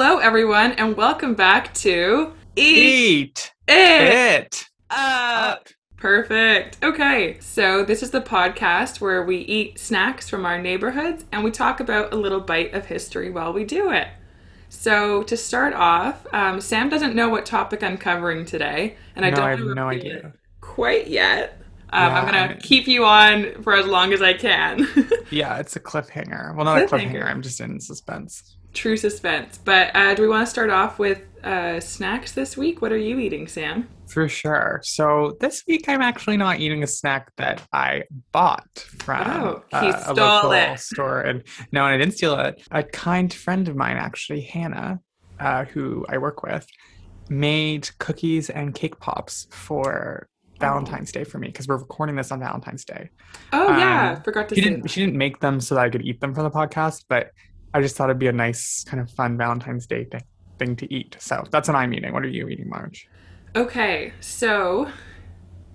Hello, everyone, and welcome back to Eat It it Up. up. Perfect. Okay, so this is the podcast where we eat snacks from our neighborhoods and we talk about a little bite of history while we do it. So to start off, um, Sam doesn't know what topic I'm covering today, and I don't I have no idea. it quite yet. Um, I'm gonna I- keep you on for as long as I can. Yeah, it's a cliffhanger. Well, not a Cliffhanger. cliffhanger. I'm just in suspense. True suspense. But uh, do we want to start off with uh, snacks this week? What are you eating, Sam? For sure. So this week, I'm actually not eating a snack that I bought from Oh, he uh, a stole local it. store. And no, and I didn't steal it. A kind friend of mine, actually, Hannah, uh, who I work with, made cookies and cake pops for Valentine's Day for me because we're recording this on Valentine's Day. Oh yeah, Um, forgot to she say didn't that. she didn't make them so that I could eat them for the podcast, but I just thought it'd be a nice kind of fun Valentine's Day thing, thing to eat. So that's what I'm eating. What are you eating, Marge? Okay, so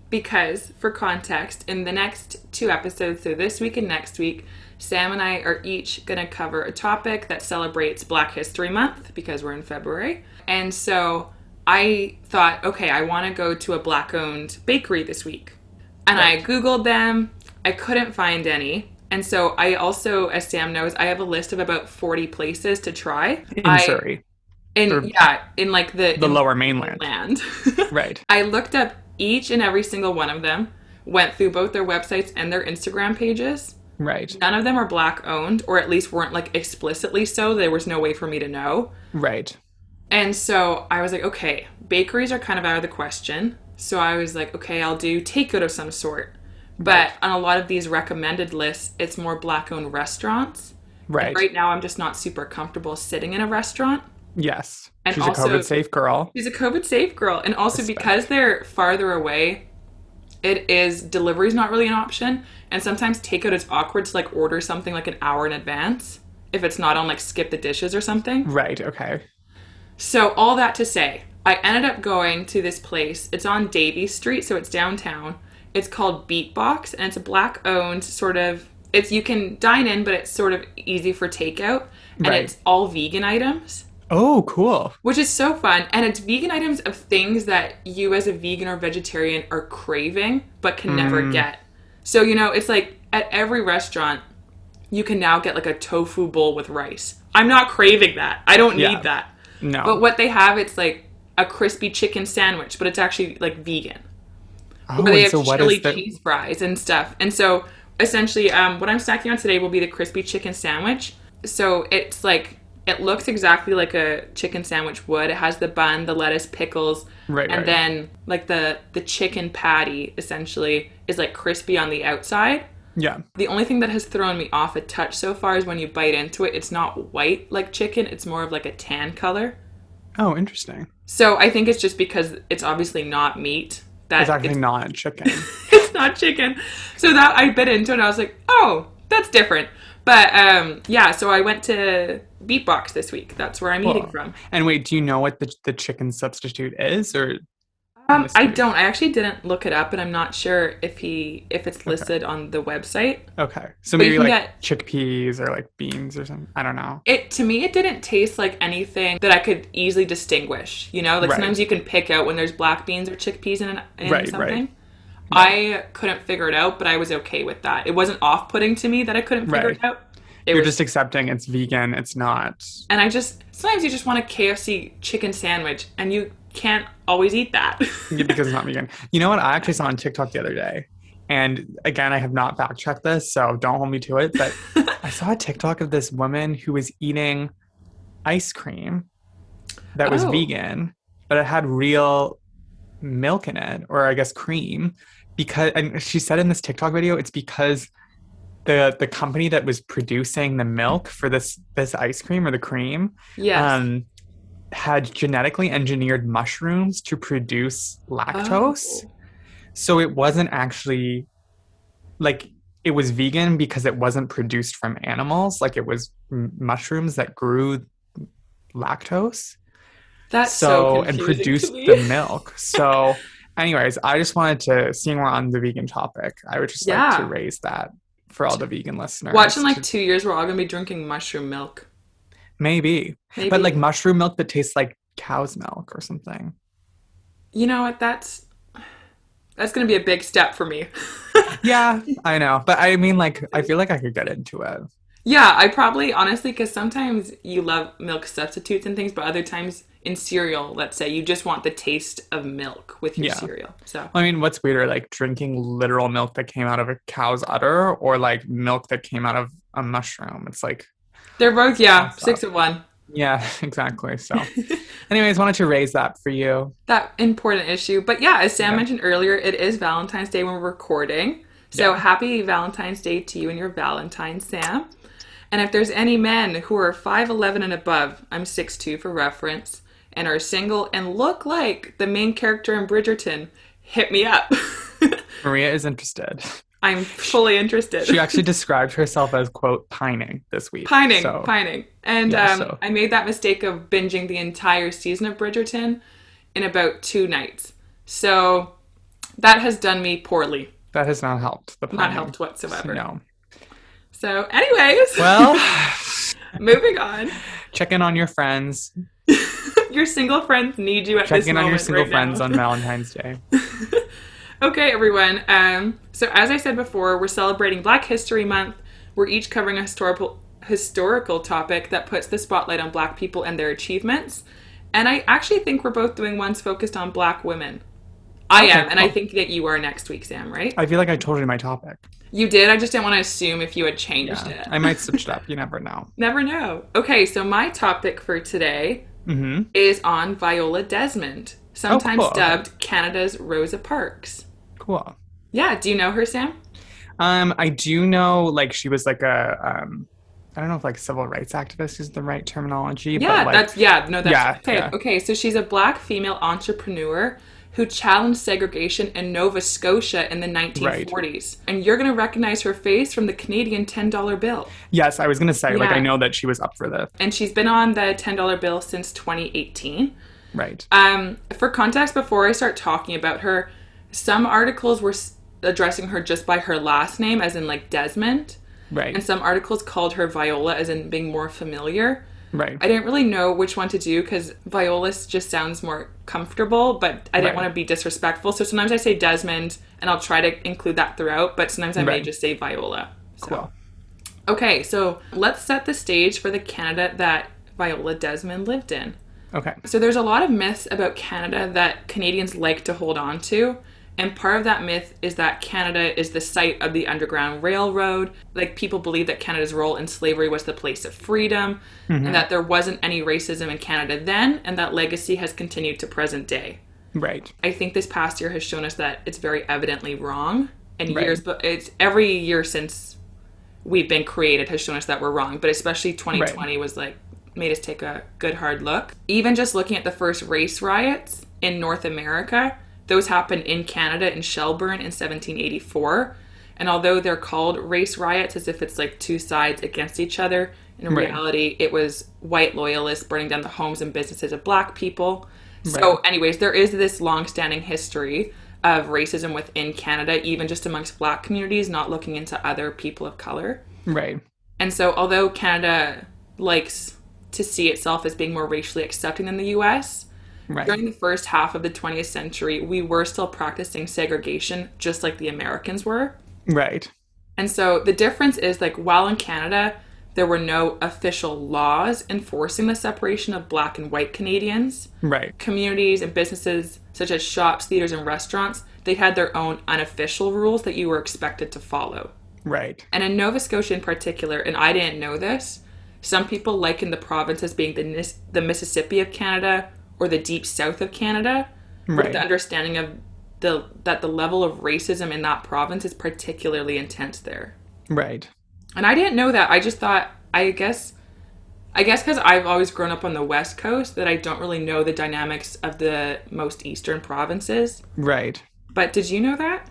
because for context, in the next two episodes, so this week and next week, Sam and I are each going to cover a topic that celebrates Black History Month because we're in February. And so I thought, okay, I want to go to a black owned bakery this week. And I Googled them, I couldn't find any. And so I also, as Sam knows, I have a list of about 40 places to try. In I, Surrey, in, yeah, in like the, the in lower mainland. land. Right. I looked up each and every single one of them, went through both their websites and their Instagram pages. Right. None of them are black owned, or at least weren't like explicitly so. There was no way for me to know. Right. And so I was like, okay, bakeries are kind of out of the question. So I was like, okay, I'll do takeout of some sort. But on a lot of these recommended lists, it's more black owned restaurants. Right. Right now, I'm just not super comfortable sitting in a restaurant. Yes. And She's also- a COVID safe girl. She's a COVID safe girl. And also Respect. because they're farther away, it is delivery is not really an option. And sometimes takeout is awkward to like order something like an hour in advance if it's not on like skip the dishes or something. Right. Okay. So all that to say, I ended up going to this place. It's on Davie Street, so it's downtown. It's called Beatbox and it's a black owned sort of it's you can dine in, but it's sort of easy for takeout. And Right. it's all vegan items Oh, cool. which is so fun and it's vegan items of things that you as a vegan or vegetarian are craving but can never Mm. get so you know it's like at every restaurant you can now get like a tofu bowl with rice i'm not craving that i don't Yeah. need that No. but what they have it's like a crispy chicken sandwich but it's actually like vegan oh, where they have so chili is the? cheese fries and stuff. And so essentially, um, what I'm snacking on today will be the crispy chicken sandwich. So it's like it looks exactly like a chicken sandwich would. It has the bun, the lettuce, pickles, Right. and right. then like the the chicken patty essentially is like crispy on the outside. yeah. The only thing that has thrown me off a touch so far is when you bite into it, it's not white like chicken. It's more of like a tan color. Oh, interesting. So I think it's just because it's obviously not meat. That It's actually not chicken. it's not chicken. So that I bit into it and I was like, oh, that's different. But um, yeah, so I went to Beatbox this week. That's where I'm eating from. and wait, do you know what the the chicken substitute is, or Um, I don't. I actually didn't look it up, and I'm not sure if he if it's listed on the website. okay, so But maybe like chickpeas or like beans or something. I don't know. It to me, it didn't taste like anything that I could easily distinguish. You know, like Right. sometimes you can pick out when there's black beans or chickpeas in, in Right, something. right. I couldn't figure it out, but I was okay with that. It wasn't off-putting to me that I couldn't figure it out. It You're was just accepting it's vegan. It's not. And I just sometimes you just want a KFC chicken sandwich, and you can't always eat that. Yeah, because it's not vegan. You know what? I actually saw on TikTok the other day, and again, I have not fact checked this, so don't hold me to it. But I saw a TikTok of this woman who was eating ice cream that was Oh. vegan, but it had real milk in it, or I guess cream, because and she said in this TikTok video, it's because the the company that was producing the milk for this this ice cream or the cream yes. um, had genetically engineered mushrooms to produce lactose. Oh. So it wasn't actually like it was vegan because it wasn't produced from animals. Like it was m- mushrooms that grew lactose. That's so, so and produced the milk. So, anyways, I just wanted to, seeing we're on the vegan topic, I would just like to raise that for all the vegan listeners. Watch in like two years, we're all gonna be drinking mushroom milk. Maybe. Maybe. But like mushroom milk that tastes like cow's milk or something. you know what? That's that's gonna be a big step for me. Yeah, I know. But I mean, like, I feel like I could get into it. yeah, I probably honestly because sometimes you love milk substitutes and things, but other times in cereal, let's say you just want the taste of milk with your Yeah. cereal. So I mean, what's weirder, like drinking literal milk that came out of a cow's udder or like milk that came out of a mushroom? It's like, they're both yeah Awesome. six of one. yeah, exactly. So, anyways, wanted to raise that for you. that important issue. But yeah, as Sam Yeah. mentioned earlier, it is Valentine's Day when we're recording. So Yeah. happy Valentine's Day to you and your Valentine, Sam. And if there's any men who are 5'11 and above, I'm 6'2 for reference, and are single and look like the main character in Bridgerton, hit me up. Maria is interested. I'm fully interested. She actually described herself as, quote, pining this week. pining, So, pining. And Yeah, um, so- I made that mistake of binging the entire season of Bridgerton in about two nights. So that has done me poorly. that has not helped. The Not helped whatsoever. No. So, anyways, Well, moving on. check in on your friends. Your single friends need you at Check this moment. Check in on your single right friends now. on Valentine's Day. Okay, everyone. Um, so as I said before, we're celebrating Black History Month. We're each covering a historical historical topic that puts the spotlight on Black people and their achievements. And I actually think we're both doing ones focused on Black women. I Okay, am, and I think that you are next week, Sam. Right? I feel like I told you my topic. You did. I just didn't want to assume if you had changed Yeah. it. I might switch it up. You never know. Never know. Okay, so my topic for today hmm is on Viola Desmond, sometimes cool. dubbed Canada's Rosa Parks. Cool. Yeah, do you know her, Sam? Um, I do know, like, she was like a, um, I don't know if like civil rights activist is the right terminology. Yeah, but like, that's yeah, no, that's Yeah, okay. yeah. Okay, so she's a black female entrepreneur who challenged segregation in Nova Scotia in the 1940s. And you're gonna recognize her face from the Canadian $10 bill. yes, I was gonna say, like, I know that she was up for this. And she's been on the $10 bill since 2018. Right. Um, for context, before I start talking about her, some articles were addressing her just by her last name, as in like Desmond, Right. and some articles called her Viola, as in being more familiar. right. I didn't really know which one to do because Viola just sounds more comfortable, but I didn't Right. want to be disrespectful. So sometimes I say Desmond, and I'll try to include that throughout, but sometimes I may just say Viola. So. Cool. Okay, so let's set the stage for the Canada that Viola Desmond lived in. Okay. So there's a lot of myths about Canada that Canadians like to hold on to. And part of that myth is that Canada is the site of the Underground Railroad. Like people believe that Canada's role in slavery was the place of freedom and mm-hmm. that there wasn't any racism in Canada then and that legacy has continued to present day. Right. I think this past year has shown us that it's very evidently wrong. And Right. years but it's every year since we've been created has shown us that we're wrong, but especially 2020 was like made us take a good hard look. Even just looking at the first race riots in North America, those happened in Canada in Shelburne in 1784. And although they're called race riots as if it's like two sides against each other, in Right. reality it was white loyalists burning down the homes and businesses of black people. So, anyways, there is this long-standing history of racism within Canada, even just amongst black communities, not looking into other people of color. Right. And so, although Canada likes to see itself as being more racially accepting than the US, Right. during the first half of the 20th century, we were still practicing segregation just like the Americans were. Right. And so the difference is like while in Canada there were no official laws enforcing the separation of black and white Canadians, Right. communities and businesses such as shops, theaters and restaurants, they had their own unofficial rules that you were expected to follow. Right. And in Nova Scotia in particular, and I didn't know this, some people liken the province as being the, the Mississippi of Canada or the deep south of Canada, with Right. the understanding of the that the level of racism in that province is particularly intense there. Right. And I didn't know that. I just thought, I guess, I guess because I've always grown up on the West Coast, that I don't really know the dynamics of the most eastern provinces. Right. But did you know that?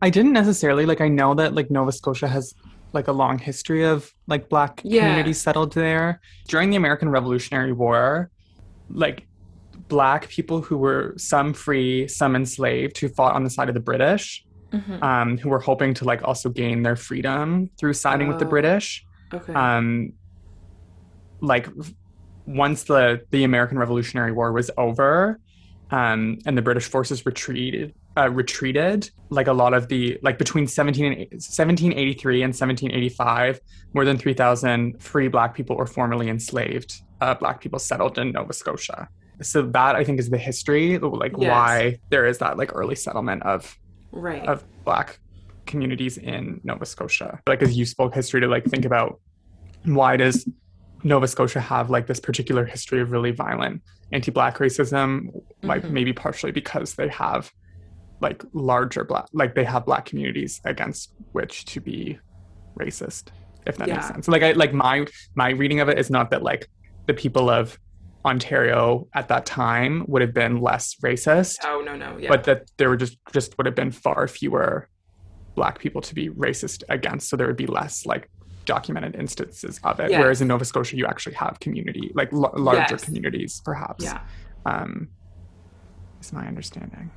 I didn't necessarily like I know that like Nova Scotia has like a long history of like black Yeah. communities settled there. During the American Revolutionary War, like black people who were some free, some enslaved, who fought on the side of the British, um, who were hoping to like also gain their freedom through siding with the Oh. British. Okay. Um, like once the the American Revolutionary War was over, um, and the British forces retreated, uh, retreated, like a lot of the like between 17 and 1783 and 1785, more than 3,000 free Black people or formerly enslaved uh, Black people settled in Nova Scotia. So that I think is the history, like Yes. why there is that like early settlement of Right. of Black communities in Nova Scotia. Like a useful history to like think about why does Nova Scotia have like this particular history of really violent anti-black racism like Mhm. maybe partially because they have like larger black like they have black communities against which to be racist if that makes sense like i like my my reading of it is not that like the people of ontario at that time would have been less racist oh no no yeah. but that there were just just would have been far fewer black people to be racist against so there would be less like documented instances of it Yes. whereas in nova scotia you actually have community like l- larger Yes. communities perhaps yeah. um is my understanding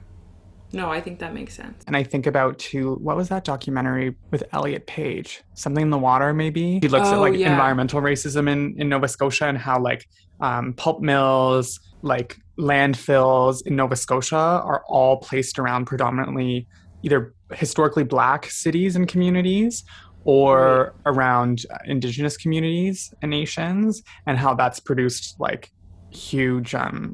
No, I think that makes sense. and i think about too what was that documentary with elliot page something in the water maybe he looks at Oh, like yeah. environmental racism in in nova scotia and how like um, pulp mills like landfills in nova scotia are all placed around predominantly either historically black cities and communities or around uh, indigenous communities and nations and how that's produced like huge um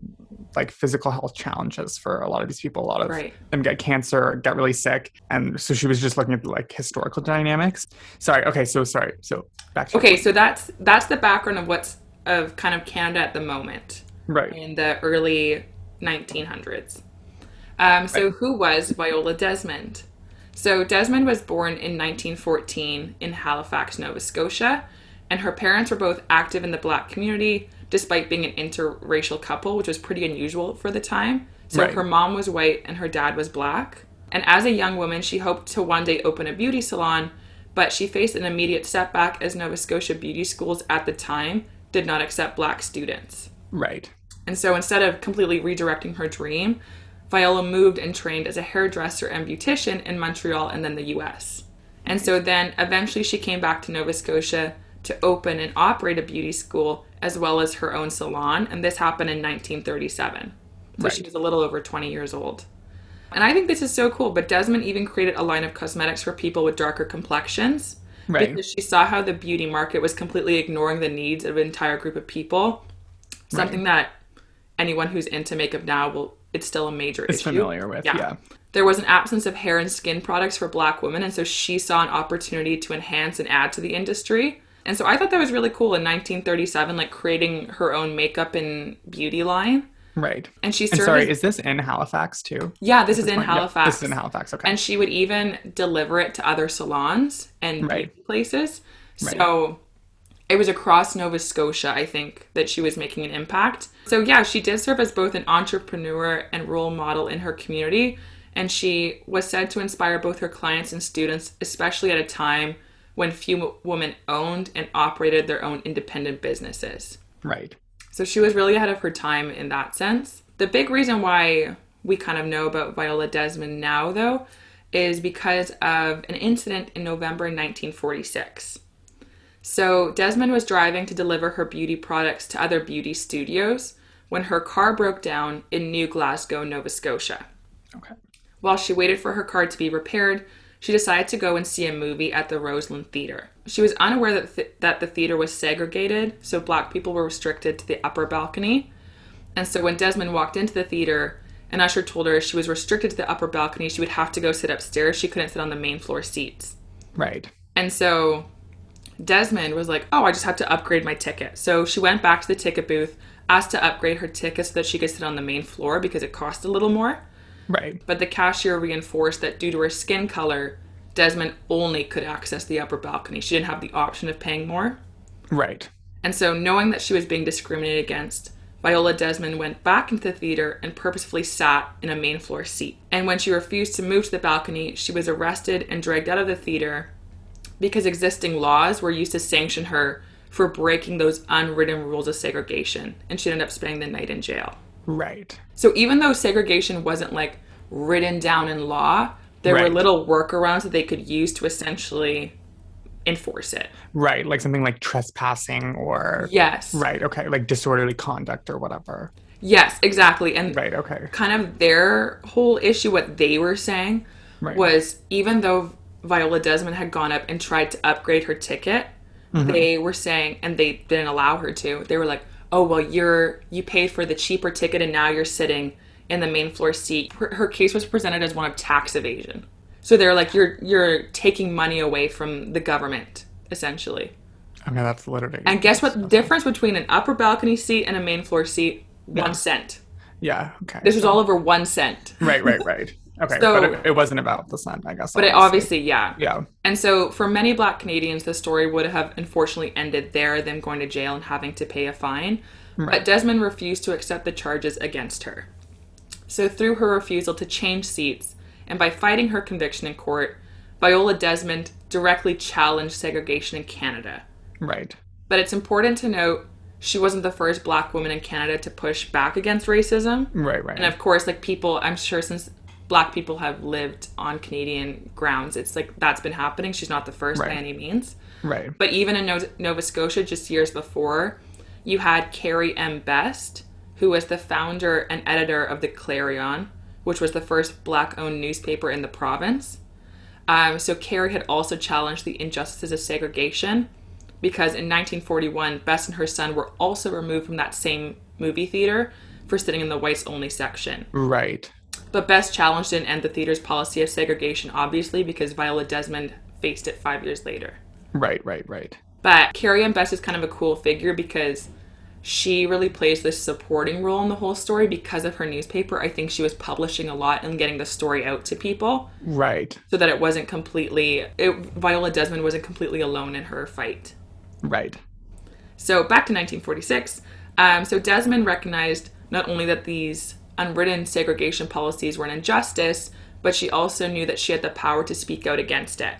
like physical health challenges for a lot of these people a lot of Right. them get cancer, get really sick. And so she was just looking at like historical dynamics. Sorry. Okay. So sorry. So back to Okay, so that's that's the background of what's of kind of Canada at the moment right. in the early 1900s. Um, so who was Viola Desmond? So Desmond was born in 1914 in Halifax, Nova Scotia, and her parents were both active in the black community despite being an interracial couple, which was pretty unusual for the time. So Right. her mom was white and her dad was black. And as a young woman, she hoped to one day open a beauty salon, but she faced an immediate setback as Nova Scotia beauty schools at the time did not accept black students. Right. And so instead of completely redirecting her dream, Viola moved and trained as a hairdresser and beautician in Montreal and then the US. And so then eventually she came back to Nova Scotia to open and operate a beauty school as well as her own salon. And this happened in 1937. So she was a little over 20 years old. And I think this is so cool. But Desmond even created a line of cosmetics for people with darker complexions Right. because she saw how the beauty market was completely ignoring the needs of an entire group of people. Something that anyone who's into makeup now will it's still a major It's issue. familiar with. Yeah. Yeah. There was an absence of hair and skin products for black women, and so she saw an opportunity to enhance and add to the industry. And so I thought that was really cool in 1937, like creating her own makeup and beauty line. Right. And she And served sorry, as- is this in Halifax too? yeah, this is in Point- Halifax. this is in Halifax. Okay. And she would even deliver it to other salons and Right. places. Right. So it was across Nova Scotia, I think, that she was making an impact. So yeah, she did serve as both an entrepreneur and role model in her community. And she was said to inspire both her clients and students, especially at a time when few women owned and operated their own independent businesses. right. So she was really ahead of her time in that sense. The big reason why we kind of know about Viola Desmond now, though, is because of an incident in November 1946. So Desmond was driving to deliver her beauty products to other beauty studios when her car broke down in New Glasgow, Nova Scotia. Okay. While she waited for her car to be repaired, she decided to go and see a movie at the Roseland Theatre. She was unaware that, th- that the theatre was segregated, so black people were restricted to the upper balcony. And so when Desmond walked into the theatre, an usher told her she was restricted to the upper balcony, she would have to go sit upstairs. She couldn't sit on the main floor seats. Right. And so Desmond was like, Oh, I just have to upgrade my ticket. So she went back to the ticket booth, asked to upgrade her ticket so that she could sit on the main floor because it cost a little more. Right. But the cashier reinforced that due to her skin color, Desmond only could access the upper balcony. She didn't have the option of paying more. Right. And so, knowing that she was being discriminated against, Viola Desmond went back into the theater and purposefully sat in a main floor seat. And when she refused to move to the balcony, she was arrested and dragged out of the theater because existing laws were used to sanction her for breaking those unwritten rules of segregation. And she ended up spending the night in jail. Right. So even though segregation wasn't like written down in law, there were little workarounds that they could use to essentially enforce it. Right. Like something like trespassing or. Yes. Right. Okay. Like disorderly conduct or whatever. Yes, exactly. And Right. Okay. kind of their whole issue, what they were saying, Right. was even though Viola Desmond had gone up and tried to upgrade her ticket, mm-hmm. they were saying, and they didn't allow her to. They were like, "Oh well, you're you paid for the cheaper ticket, and now you're sitting in the main floor seat." Her, her case was presented as one of tax evasion. So they're like, "You're you're taking money away from the government, essentially." Okay. That's literally. And guess what? The difference between an upper balcony seat and a main floor seat? One cent. Yeah. Okay. This was all over one cent. Right. Right. Right. Okay. So- but it, it wasn't about the sun, I guess. But it obviously, yeah. Yeah. And so, for many black Canadians, the story would have unfortunately ended there, them going to jail and having to pay a fine. Hmm. But Desmond refused to accept the charges against her. So, through her refusal to change seats and by fighting her conviction in court, Viola Desmond directly challenged segregation in Canada. Right. But it's important to note she wasn't the first black woman in Canada to push back against racism. Right. Right. And of course, like people, I'm sure since black people have lived on Canadian grounds, it's like that's been happening. She's not the first by any means. right. But even in Nova, Nova Scotia, just years before, you had Carrie M. Best, who was the founder and editor of the Clarion, which was the first black owned newspaper in the province. Um, so Carrie had also challenged the injustices of segregation because in 1941, Best and her son were also removed from that same movie theater for sitting in the whites only section. Right. But Best challenged and end the theater's policy of segregation, obviously, because Viola Desmond faced it five years later. Right. Right. Right. But Carrie and Best is kind of a cool figure because she really plays this supporting role in the whole story because of her newspaper. I think she was publishing a lot and getting the story out to people Right. so that it wasn't completely it, Viola Desmond wasn't completely alone in her fight. Right. So back to 1946. Um, so Desmond recognized not only that these unwritten segregation policies were an injustice, but she also knew that she had the power to speak out against it.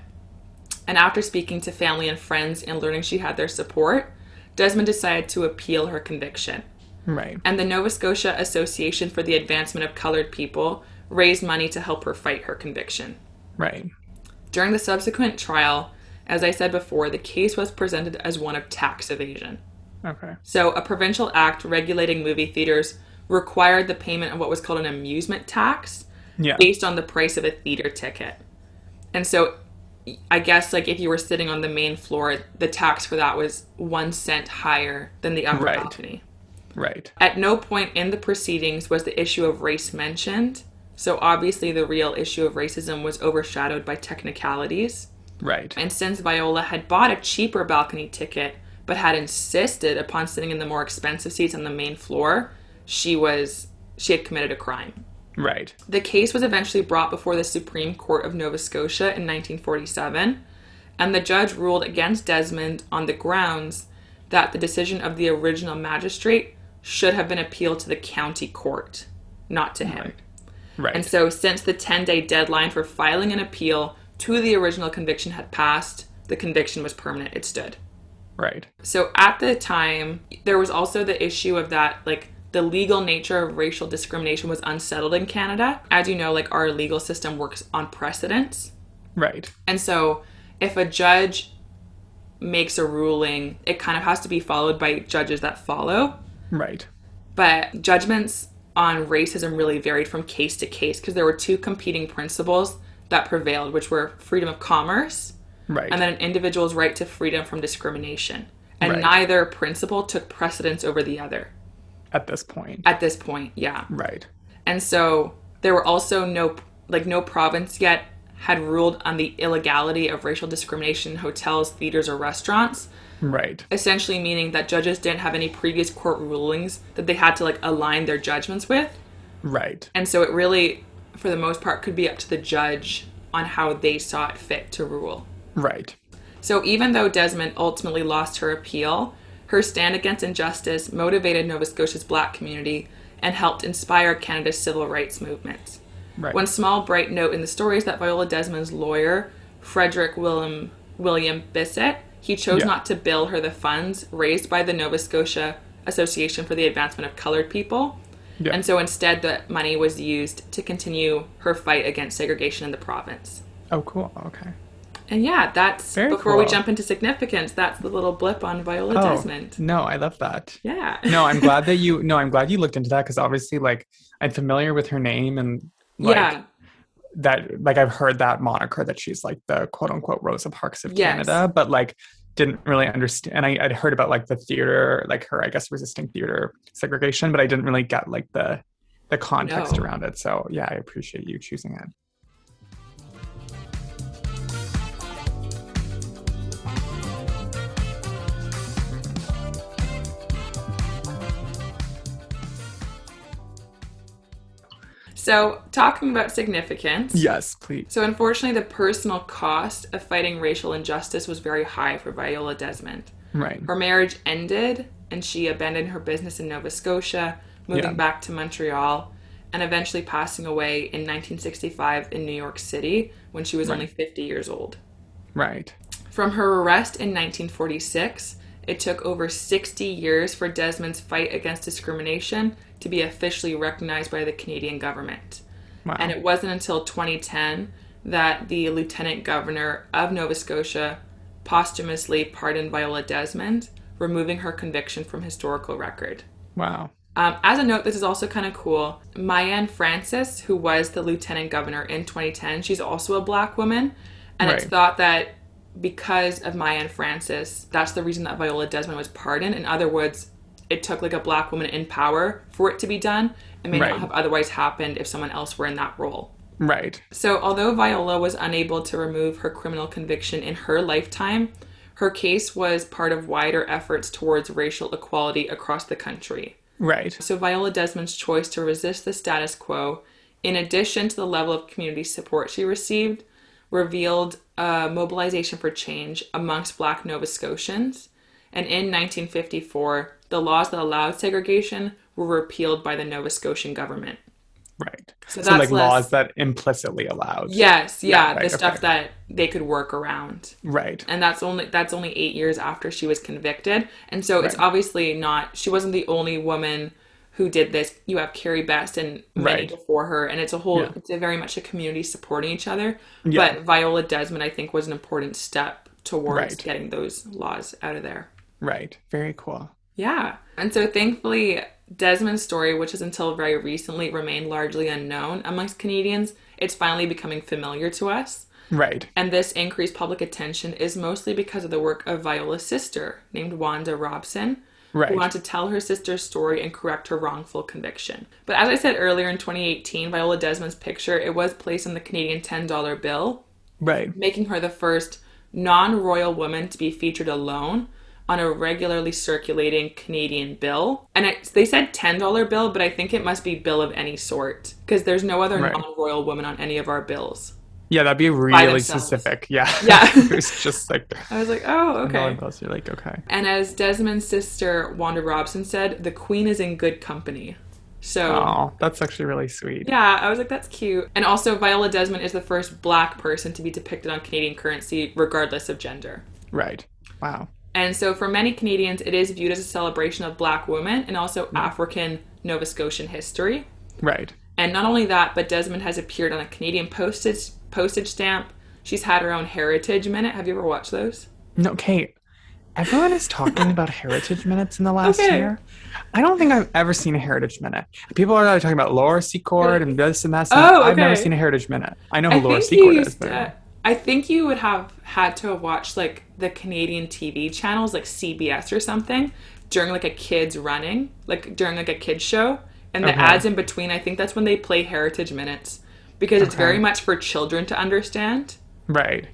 And after speaking to family and friends and learning she had their support, Desmond decided to appeal her conviction. Right. And the Nova Scotia Association for the Advancement of Colored People raised money to help her fight her conviction. Right. During the subsequent trial, as I said before, the case was presented as one of tax evasion. Okay. So, a provincial act regulating movie theaters required the payment of what was called an amusement tax Yeah. based on the price of a theater ticket. And so, I guess, like, if you were sitting on the main floor, the tax for that was one cent higher than the upper Right. balcony. Right. At no point in the proceedings was the issue of race mentioned. So, obviously, the real issue of racism was overshadowed by technicalities. Right. And since Viola had bought a cheaper balcony ticket but had insisted upon sitting in the more expensive seats on the main floor, she was she had committed a crime. Right. The case was eventually brought before the Supreme Court of Nova Scotia in 1947, and the judge ruled against Desmond on the grounds that the decision of the original magistrate should have been appealed to the county court, not to him. Right. And so, since the 10 day deadline for filing an appeal to the original conviction had passed, the conviction was permanent. It stood. right. So, at the time, there was also the issue of that, like, the legal nature of racial discrimination was unsettled in Canada. As you know, like, our legal system works on precedents. Right. And so, if a judge makes a ruling, it kind of has to be followed by judges that follow Right. but judgments on racism really varied from case to case because there were two competing principles that prevailed, which were freedom of commerce Right. and then an individual's right to freedom from discrimination. And Right. neither principle took precedence over the other At this point. at this point, yeah. Right. And so there were also no, like, no province yet had ruled on the illegality of racial discrimination in hotels, theaters, or restaurants. Right. essentially meaning that judges didn't have any previous court rulings that they had to like align their judgments with Right. and so it really for the most part could be up to the judge on how they saw it fit to rule Right. so even though desmond ultimately lost her appeal her stand against injustice motivated nova scotia's black community and helped inspire canada's civil rights movement Right. one small bright note in the story is that Viola Desmond's lawyer, Frederick William William Bissett, he chose Yeah. not to bill her the funds raised by the Nova Scotia Association for the Advancement of Colored People. Yeah. And so instead the money was used to continue her fight against segregation in the province. oh, cool. Okay. And yeah, that's Very before we jump into significance. That's the little blip on Viola Oh, Desmond. no, I love that. Yeah. No, I'm glad that you. No, I'm glad you looked into that because obviously, like, I'm familiar with her name and like yeah. that. Like, I've heard that moniker that she's like the quote unquote Rosa Parks of Yes. Canada, but like didn't really understand. And I, I'd heard about like the theater, like her, I guess, resisting theater segregation, but I didn't really get like the the context No. around it. So yeah, I appreciate you choosing it. So, talking about significance. Yes, please. So, unfortunately, the personal cost of fighting racial injustice was very high for Viola Desmond. Right. Her marriage ended, and she abandoned her business in Nova Scotia, moving Yeah. back to Montreal, and eventually passing away in 1965 in New York City when she was Right. only 50 years old. Right. From her arrest in 1946, it took over 60 years for Desmond's fight against discrimination to be officially recognized by the Canadian government. Wow. And it wasn't until 2010 that the lieutenant governor of Nova Scotia posthumously pardoned Viola Desmond, removing her conviction from historical record. wow. Um, as a note, this is also kind of cool. Mayann Francis, who was the lieutenant governor in 2010, she's also a black woman. And it's thought that because of Mayann Francis, that's the reason that Viola Desmond was pardoned. In other words, it took like a black woman in power for it to be done. It may Right. not have otherwise happened if someone else were in that role. Right. So, although Viola was unable to remove her criminal conviction in her lifetime, her case was part of wider efforts towards racial equality across the country. Right. So, Viola Desmond's choice to resist the status quo, in addition to the level of community support she received, revealed a mobilization for change amongst Black Nova Scotians. And in 1954, the laws that allowed segregation were repealed by the Nova Scotian government. Right. So, So, that's like less- laws that implicitly allowed. Yes, yeah, Yeah, right, the stuff okay. that they could work around. Right. and that's only that's only eight years after she was convicted and so it's Right. obviously not she wasn't the only woman who did this you have carrie best and many Right. before her and it's a whole Yeah. it's a very much a community supporting each other Yeah. but viola desmond i think was an important step towards getting those laws out of there Right. Very cool. Yeah. And so thankfully, Desmond's story, which has until very recently remained largely unknown amongst Canadians, it's finally becoming familiar to us. Right. And this increased public attention is mostly because of the work of Viola's sister, named Wanda Robson, Right. who wanted to tell her sister's story and correct her wrongful conviction. But as I said earlier in 2018, Viola Desmond's picture, it was placed on the Canadian $10 bill, Right. making her the first non-royal woman to be featured alone on a regularly circulating Canadian bill. And it, they said $10 bill, but I think it must be bill of any sort because there's no other Right. non-royal woman on any of our bills. Yeah, that'd be really specific. Yeah. Yeah. it's just like I was like, "Oh, okay." Else you're like, okay. And as Desmond's sister Wanda Robson said, the queen is in good company. So Oh, that's actually really sweet. yeah, I was like, that's cute. And also, Viola Desmond is the first black person to be depicted on Canadian currency, regardless of gender. Right. Wow. And so, for many Canadians, it is viewed as a celebration of black women and also Mm. African Nova Scotian history. Right. And not only that, but Desmond has appeared on a Canadian postage postage stamp. She's had her own Heritage Minute. Have you ever watched those? No, Kate. Everyone is talking about heritage minutes in the last Okay. year. I don't think I've ever seen a heritage minute. People are talking about Laura Secord and this and that. and. Oh, I've never seen a heritage minute. I know I who Laura Secord is, but to, I think you would have had to have watched like the Canadian TV channels, like CBS or something, during like a kids running, like during like a kids show, and the Okay. ads in between. I think that's when they play Heritage Minutes because it's Okay. very much for children to understand. right.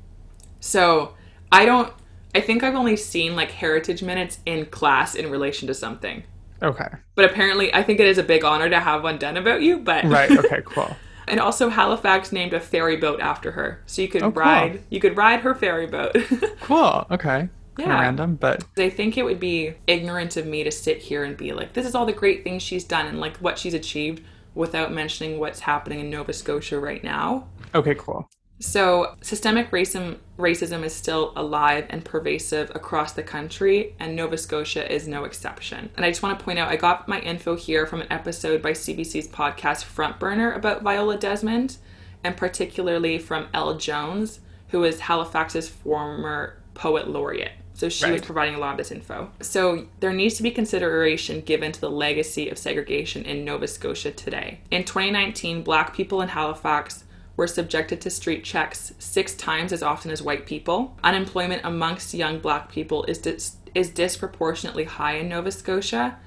So I don't. I think I've only seen like Heritage Minutes in class in relation to something. Okay. But apparently, I think it is a big honor to have one done about you. But Right. Okay. Cool. And also Halifax named a ferry boat after her. So you could Oh, cool. ride you could ride her ferry boat. Cool. Okay. Yeah. of random, but I think it would be ignorant of me to sit here and be like, this is all the great things she's done and like what she's achieved without mentioning what's happening in Nova Scotia right now. okay. Cool. So, systemic racism, racism is still alive and pervasive across the country, and Nova Scotia is no exception. And I just want to point out I got my info here from an episode by CBC's podcast Front Burner about Viola Desmond, and particularly from El Jones, who is Halifax's former poet laureate. So she was providing a lot of this info. So there needs to be consideration given to the legacy of segregation in Nova Scotia today. In 2019, black people in Halifax were subjected to street checks six times as often as white people. Unemployment amongst young black people is dis- is disproportionately high in Nova Scotia,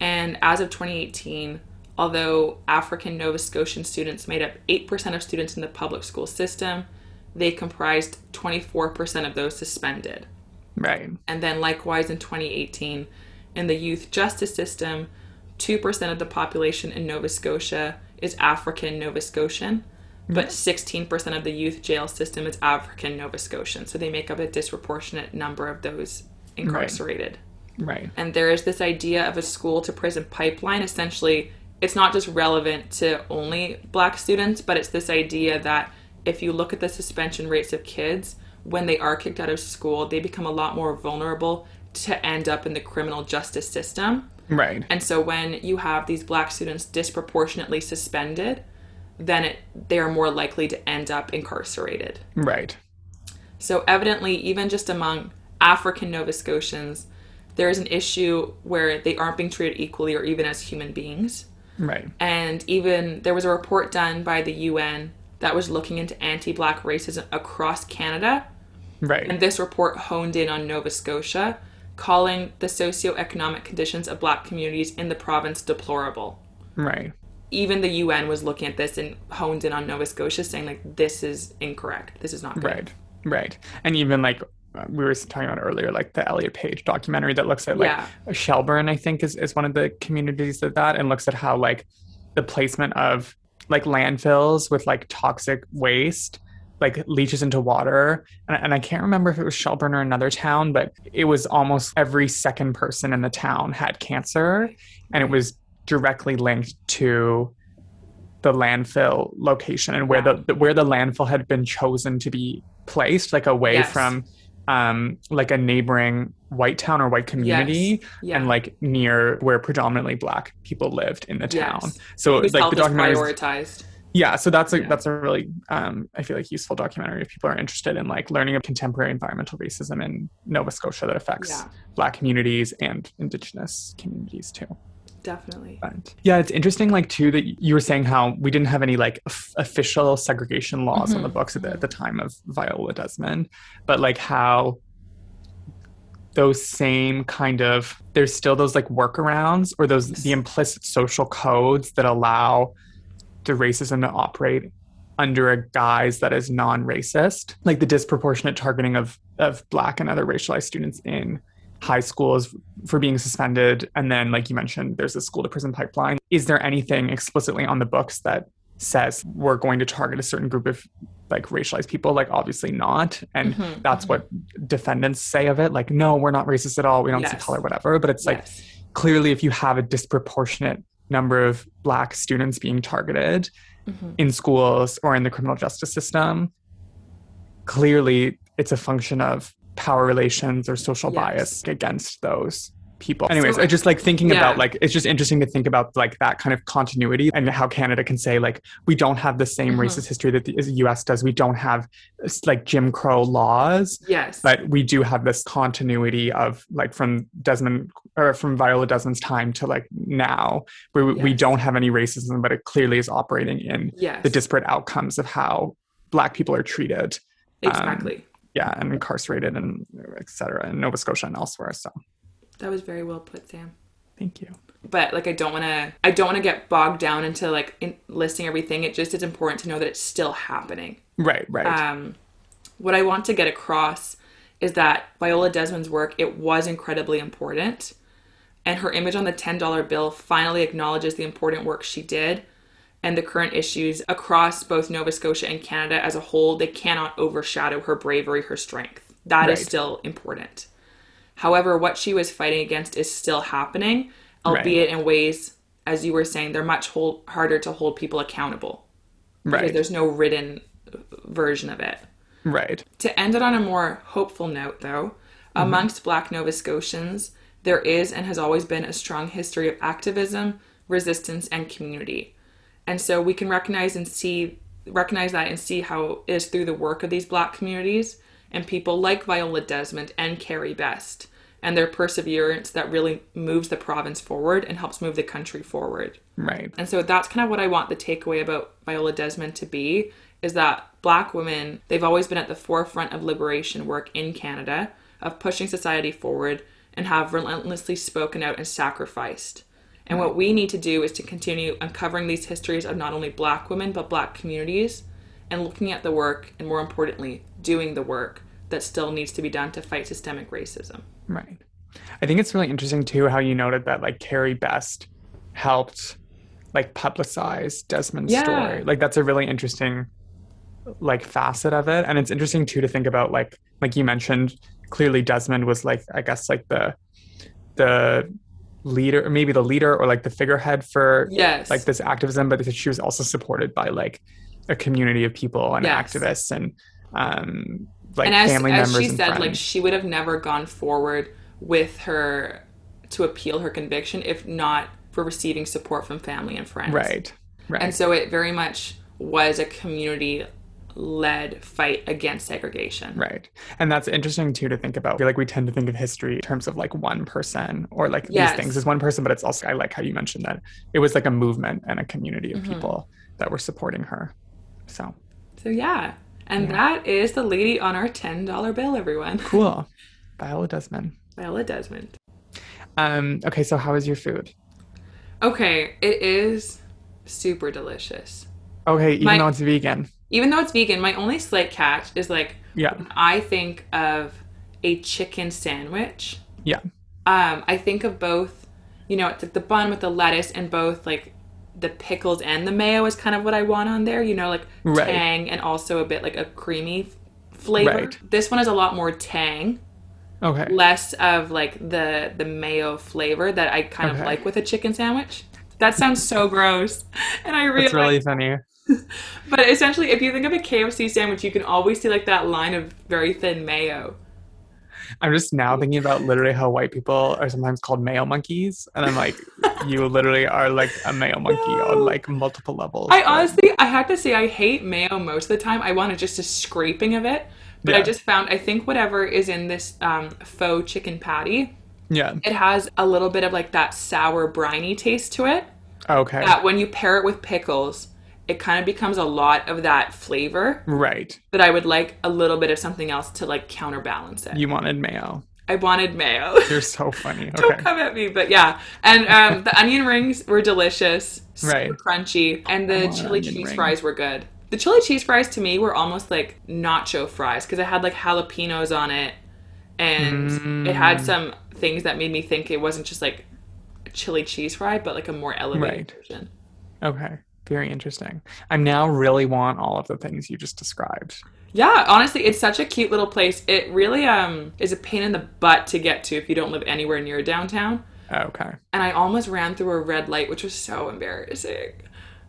and as of 2018, although African Nova Scotian students made up 8% of students in the public school system, they comprised 24% of those suspended. Right. And then, likewise, in 2018, in the youth justice system, 2% of the population in Nova Scotia is African Nova Scotian, but 16% of the youth jail system is African Nova Scotian. So they make up a disproportionate number of those incarcerated. Right. And there is this idea of a school to prison pipeline. Essentially, it's not just relevant to only black students, but it's this idea that if you look at the suspension rates of kids, when they are kicked out of school, they become a lot more vulnerable to end up in the criminal justice system. Right. And so when you have these black students disproportionately suspended, then it, they are more likely to end up incarcerated. Right. So, evidently, even just among African Nova Scotians, there is an issue where they aren't being treated equally or even as human beings. Right. And even there was a report done by the UN that was looking into anti black racism across Canada. Right. And this report honed in on Nova Scotia, calling the socioeconomic conditions of black communities in the province deplorable. Right. Even the UN was looking at this and honed in on Nova Scotia, saying, like, this is incorrect. This is not good. Right. Right. And even like uh, we were talking about earlier, like the Elliot Page documentary that looks at like Yeah. Shelburne, I think is, is one of the communities of that and looks at how like the placement of like landfills with like toxic waste like leaches into water. And, and I can't remember if it was Shelburne or another town, but it was almost every second person in the town had cancer. And it was directly linked to the landfill location and where Wow. the where the landfill had been chosen to be placed, like away Yes. from um like a neighboring white town or white community Yeah. and like near where predominantly black people lived in the town. Yes. So Whose like the documentary prioritized. yeah so that's a Yeah. that's a really um, i feel like useful documentary if people are interested in like learning of contemporary environmental racism in nova scotia that affects black communities and indigenous communities too Definitely. but yeah it's interesting like too that you were saying how we didn't have any like f- official segregation laws on the Mhm. books at the, at the time of viola desmond but like how those same kind of there's still those like workarounds or those the implicit social codes that allow the racism to operate under a guise that is non-racist like the disproportionate targeting of of black and other racialized students in high schools for being suspended. And then like you mentioned there's a school to prison pipeline. Is there anything explicitly on the books that says we're going to target a certain group of like racialized people? Like obviously not. And Mhm, that's mhm. what defendants say of it. Like no we're not racist at all. We don't see color whatever. But it's like Yes. clearly if you have a disproportionate number of black students being targeted Mhm. in schools or in the criminal justice system clearly it's a function of power relations or social Yes. bias against those people anyways So- i just like thinking Yeah. about like it's just interesting to think about like that kind of continuity and how canada can say like we don't have the same Mhm. racist history that the us does we don't have like jim crow laws Yes. but we do have this continuity of like from Desmond or from Viola Desmond's time to like now, where we, we don't have any racism, but it clearly is operating in yes. the disparate outcomes of how Black people are treated, um, exactly. Yeah, and incarcerated and et cetera in Nova Scotia and elsewhere. So that was very well put, Sam. thank you. But like, I don't want to. I don't want to get bogged down into like in listing everything. It just is important to know that it's still happening. Right, right, um, what I want to get across is that Viola Desmond's work it was incredibly important, and her image on the ten dollar bill finally acknowledges the important work she did, and the current issues across both Nova Scotia and Canada as a whole. They cannot overshadow her bravery, her strength. That is Right. still important. However, what she was fighting against is still happening, Right. albeit in ways, as you were saying, they're much hold, harder to hold people accountable because right, there's no written version of it. right, To end it on a more hopeful note, though, mm-hmm. amongst Black Nova Scotians, there is and has always been a strong history of activism, resistance, and community. And so we can recognize and see recognize that and see how it is through the work of these black communities and people like Viola Desmond and Carrie Best and their perseverance that really moves the province forward and helps move the country forward. Right. And so that's kind of what I want the takeaway about Viola Desmond to be is that black women, they've always been at the forefront of liberation work in Canada, of pushing society forward and have relentlessly spoken out and sacrificed. And what we need to do is to continue uncovering these histories of not only black women but black communities and looking at the work and more importantly, doing the work that still needs to be done to fight systemic racism. Right. I think it's really interesting too how you noted that like Carrie Best helped like publicize Desmond's Yeah. story. Like that's a really interesting like facet of it. And it's interesting too to think about like like you mentioned, clearly Desmond was like I guess like the the leader or maybe the leader or like the figurehead for Yes. like this activism, but she was also supported by like a community of people and Yes. activists and um like and as, family as members she and said, friends. like she would have never gone forward with her to appeal her conviction if not for receiving support from family and friends. right. Right. And so it very much was a community led fight against segregation. Right. And that's interesting too to think about. I feel like we tend to think of history in terms of like one person or like Yes. these things as one person, but it's also, I like how you mentioned that it was like a movement and a community of Mhm. people that were supporting her. So So yeah. And Yeah. that is the lady on our $10 bill, everyone. cool. Viola Desmond. Viola Desmond. Um, okay, so how is your food? Okay, it is super delicious. Okay, even My- though it's vegan. Even though it's vegan, my only slight catch is like Yeah. I think of a chicken sandwich. Yeah. Um, I think of both, you know, it's like the bun with the lettuce and both like the pickles and the mayo is kind of what I want on there, you know, like Right. tang and also a bit like a creamy flavor. Right. This one is a lot more tang, Okay. less of like the the mayo flavor that I kind Okay. of like with a chicken sandwich. That sounds so gross. And I realize It's really funny. but essentially, if you think of a KFC sandwich, you can always see like that line of very thin mayo. I'm just now thinking about literally how white people are sometimes called mayo monkeys. And I'm like, you literally are like a mayo monkey No. on like multiple levels. I honestly, I have to say, I hate mayo most of the time. I want just a scraping of it. But I just found, I think whatever is in this um, faux chicken patty, Yeah. it has a little bit of like that sour, briny taste to it. Okay. That when you pair it with pickles, it kind of becomes a lot of that flavor Right. that I would like a little bit of something else to like counterbalance it. You wanted mayo. I wanted mayo. You're so funny. Don't come at me, but yeah. And um, the onion rings were delicious, super Right. crunchy, and the chili cheese ring. fries were good. The chili cheese fries to me were almost like nacho fries because it had like jalapenos on it, and it had Mm. some things that made me think it wasn't just like a chili cheese fry, but like a more elevated Right. version. Okay. Very interesting. I now really want all of the things you just described. Yeah, honestly, it's such a cute little place. It really um is a pain in the butt to get to if you don't live anywhere near downtown. Okay. And I almost ran through a red light, which was so embarrassing.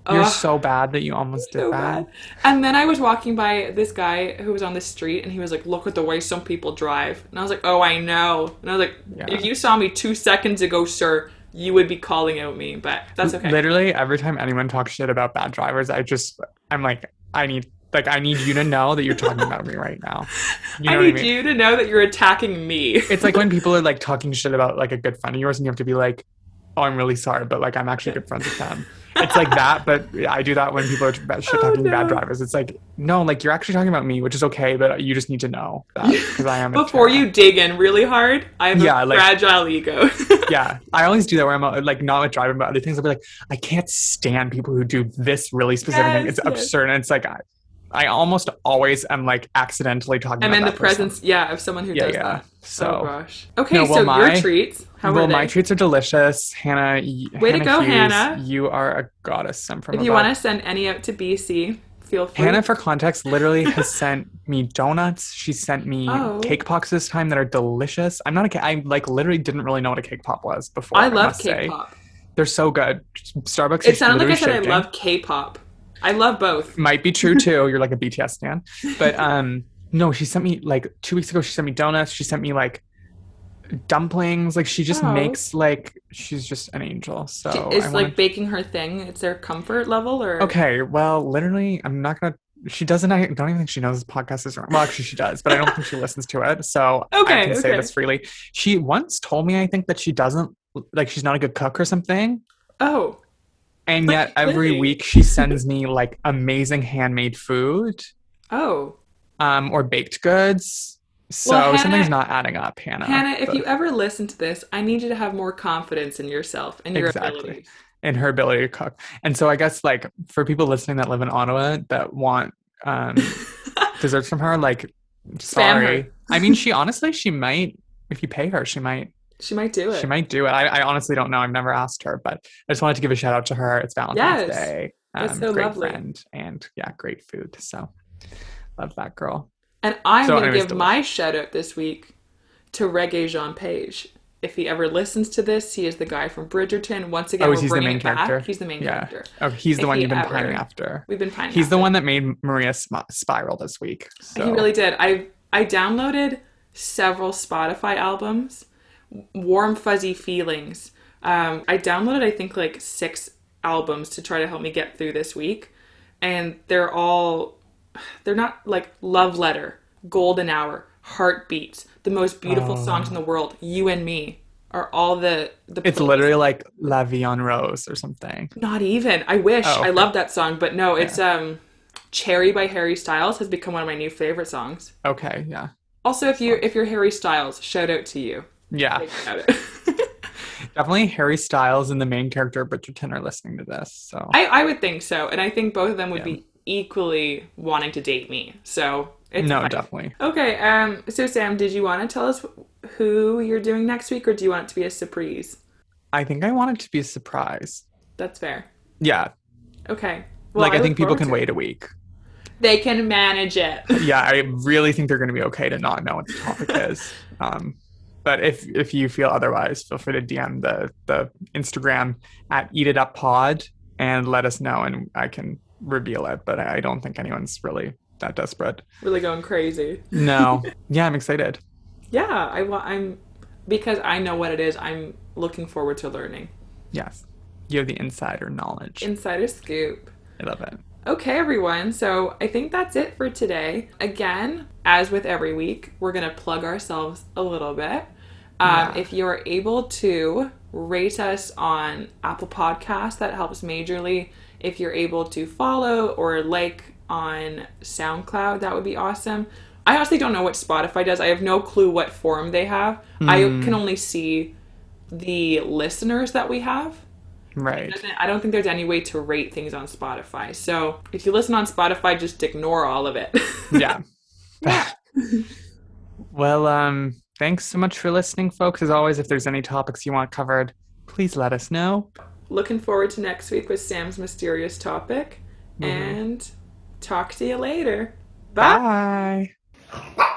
You're Ugh. so bad that you almost did so that. bad. And then I was walking by this guy who was on the street and he was like, Look at the way some people drive. And I was like, Oh, I know. And I was like, Yeah. If you saw me two seconds ago, sir, you would be calling out me. But that's okay. Literally every time anyone talks shit about bad drivers, I just I'm like, I need like I need you to know that you're talking about me right now. You know I what I need mean? you to know that you're attacking me. It's like when people are like talking shit about like a good friend of yours and you have to be like, Oh, I'm really sorry, but like I'm actually good friends with them. It's like that, but I do that when people are shit talking Oh, bad drivers. It's like, no, like you're actually talking about me, which is okay, but you just need to know that because I am Before you dig in really hard, I have Yeah, a like- fragile ego. yeah, I always do that where I'm uh, like not with driving, but other things. I'll be like, I can't stand people who do this really specific thing. It's yes. absurd, and it's like I, I almost always am like accidentally talking. I'm about in the person. presence, yeah, of someone who Yeah, does yeah. that. So, oh gosh. Okay, No, well, so my- your treats. How well, my treats are delicious, Hannah. Way to go, Hughes, Hannah. You are a goddess. I'm from if you want to send any out to BC, feel free. Hannah, for context, literally has sent me donuts. She sent me Oh. cake pops this time that are delicious. I'm not a I like literally didn't really know what a cake pop was before. I love must say. K-pop. They're so good. Starbucks. It sounded like I said I love K-pop. I love both. might be true too. You're like a BTS fan. But um no, she sent me like two weeks ago she sent me donuts. She sent me like dumplings. Like she just Oh. makes like she's just an angel. So Is I like wanna- baking her thing? It's their comfort level, or okay. Well, literally, I'm not gonna. She doesn't. I don't even think she knows this podcast is. Well, actually, she does, but I don't think she listens to it. So Okay, I can say this freely. She once told me, I think that she doesn't like she's not a good cook or something. Oh, And yet every week she sends me like amazing handmade food oh, um, or baked goods. So Well, Hannah- something's not adding up, Hannah. Hannah, if but- you ever listen to this, I need you to have more confidence in yourself and your Exactly. abilities. in her ability to cook. And so I guess like for people listening that live in Ottawa that want um, desserts from her, like sorry. I mean, she honestly she might if you pay her, she might she might do it. she might do it. I, I honestly don't know. I've never asked her, but I just wanted to give a shout out to her. It's Valentine's Yes. Day. Um, That's so great lovely. friend and yeah, great food. So love that girl. And I'm So going to give delicious. my shout out this week to Regé-Jean Page. If he ever listens to this, he is the guy from Bridgerton. Once again, Oh, we're is the main back. character? He's the main Yeah. character. Oh, he's the one he you've been ever- pining after. We've been pining He's the one that made Maria sm- spiral this week. So He really did. I I downloaded several Spotify albums. Warm Fuzzy Feelings. Um, I downloaded I think like six albums to try to help me get through this week, and they're all they're not like Love Letter, Golden Hour, Heartbeats, the most beautiful songs in the world. You and Me are all the the. it's playlists. literally like La Vie en Rose or something. Not even. I wish. Oh, I love that song, but no, it's um Cherry by Harry Styles has become one of my new favorite songs. Okay, yeah. Also, if you if you're Harry Styles, shout out to you. Yeah. Definitely Harry Styles and the main character Bridgerton are listening to this. So I I would think so, and I think both of them would Yeah. be equally wanting to date me. So it's no, fine. definitely. Okay. Um. So Sam, did you want to tell us who you're doing next week, or do you want it to be a surprise? I think I want it to be a surprise. That's fair. Yeah. Okay. Well, like I, look think people can it. wait a week. They can manage it. Yeah, I really think they're going to be okay to not know what the topic is. Um, but if if you feel otherwise, feel free to DM the the Instagram at Eat It Up Pod and let us know, and I can reveal it. But I don't think anyone's really that desperate. really going crazy. No. yeah, I'm excited. Yeah, I want. I'm because I know what it is. I'm looking forward to learning. Yes, you have the insider knowledge. Insider scoop. I love it. Okay, everyone. So I think that's it for today. Again, as with every week, we're going to plug ourselves a little bit. Um, Yeah. If you are able to rate us on Apple Podcasts, that helps majorly. If you're able to follow or like on SoundCloud, that would be awesome. I honestly don't know what Spotify does. I have no clue what form they have. I can only see the listeners that we have. Right. I don't think there's any way to rate things on Spotify. So if you listen on Spotify, just ignore all of it. yeah. well, um, thanks so much for listening, folks. As always, if there's any topics you want covered, please let us know. Looking forward to next week with Sam's mysterious topic. And talk to you later. Bye. Bye.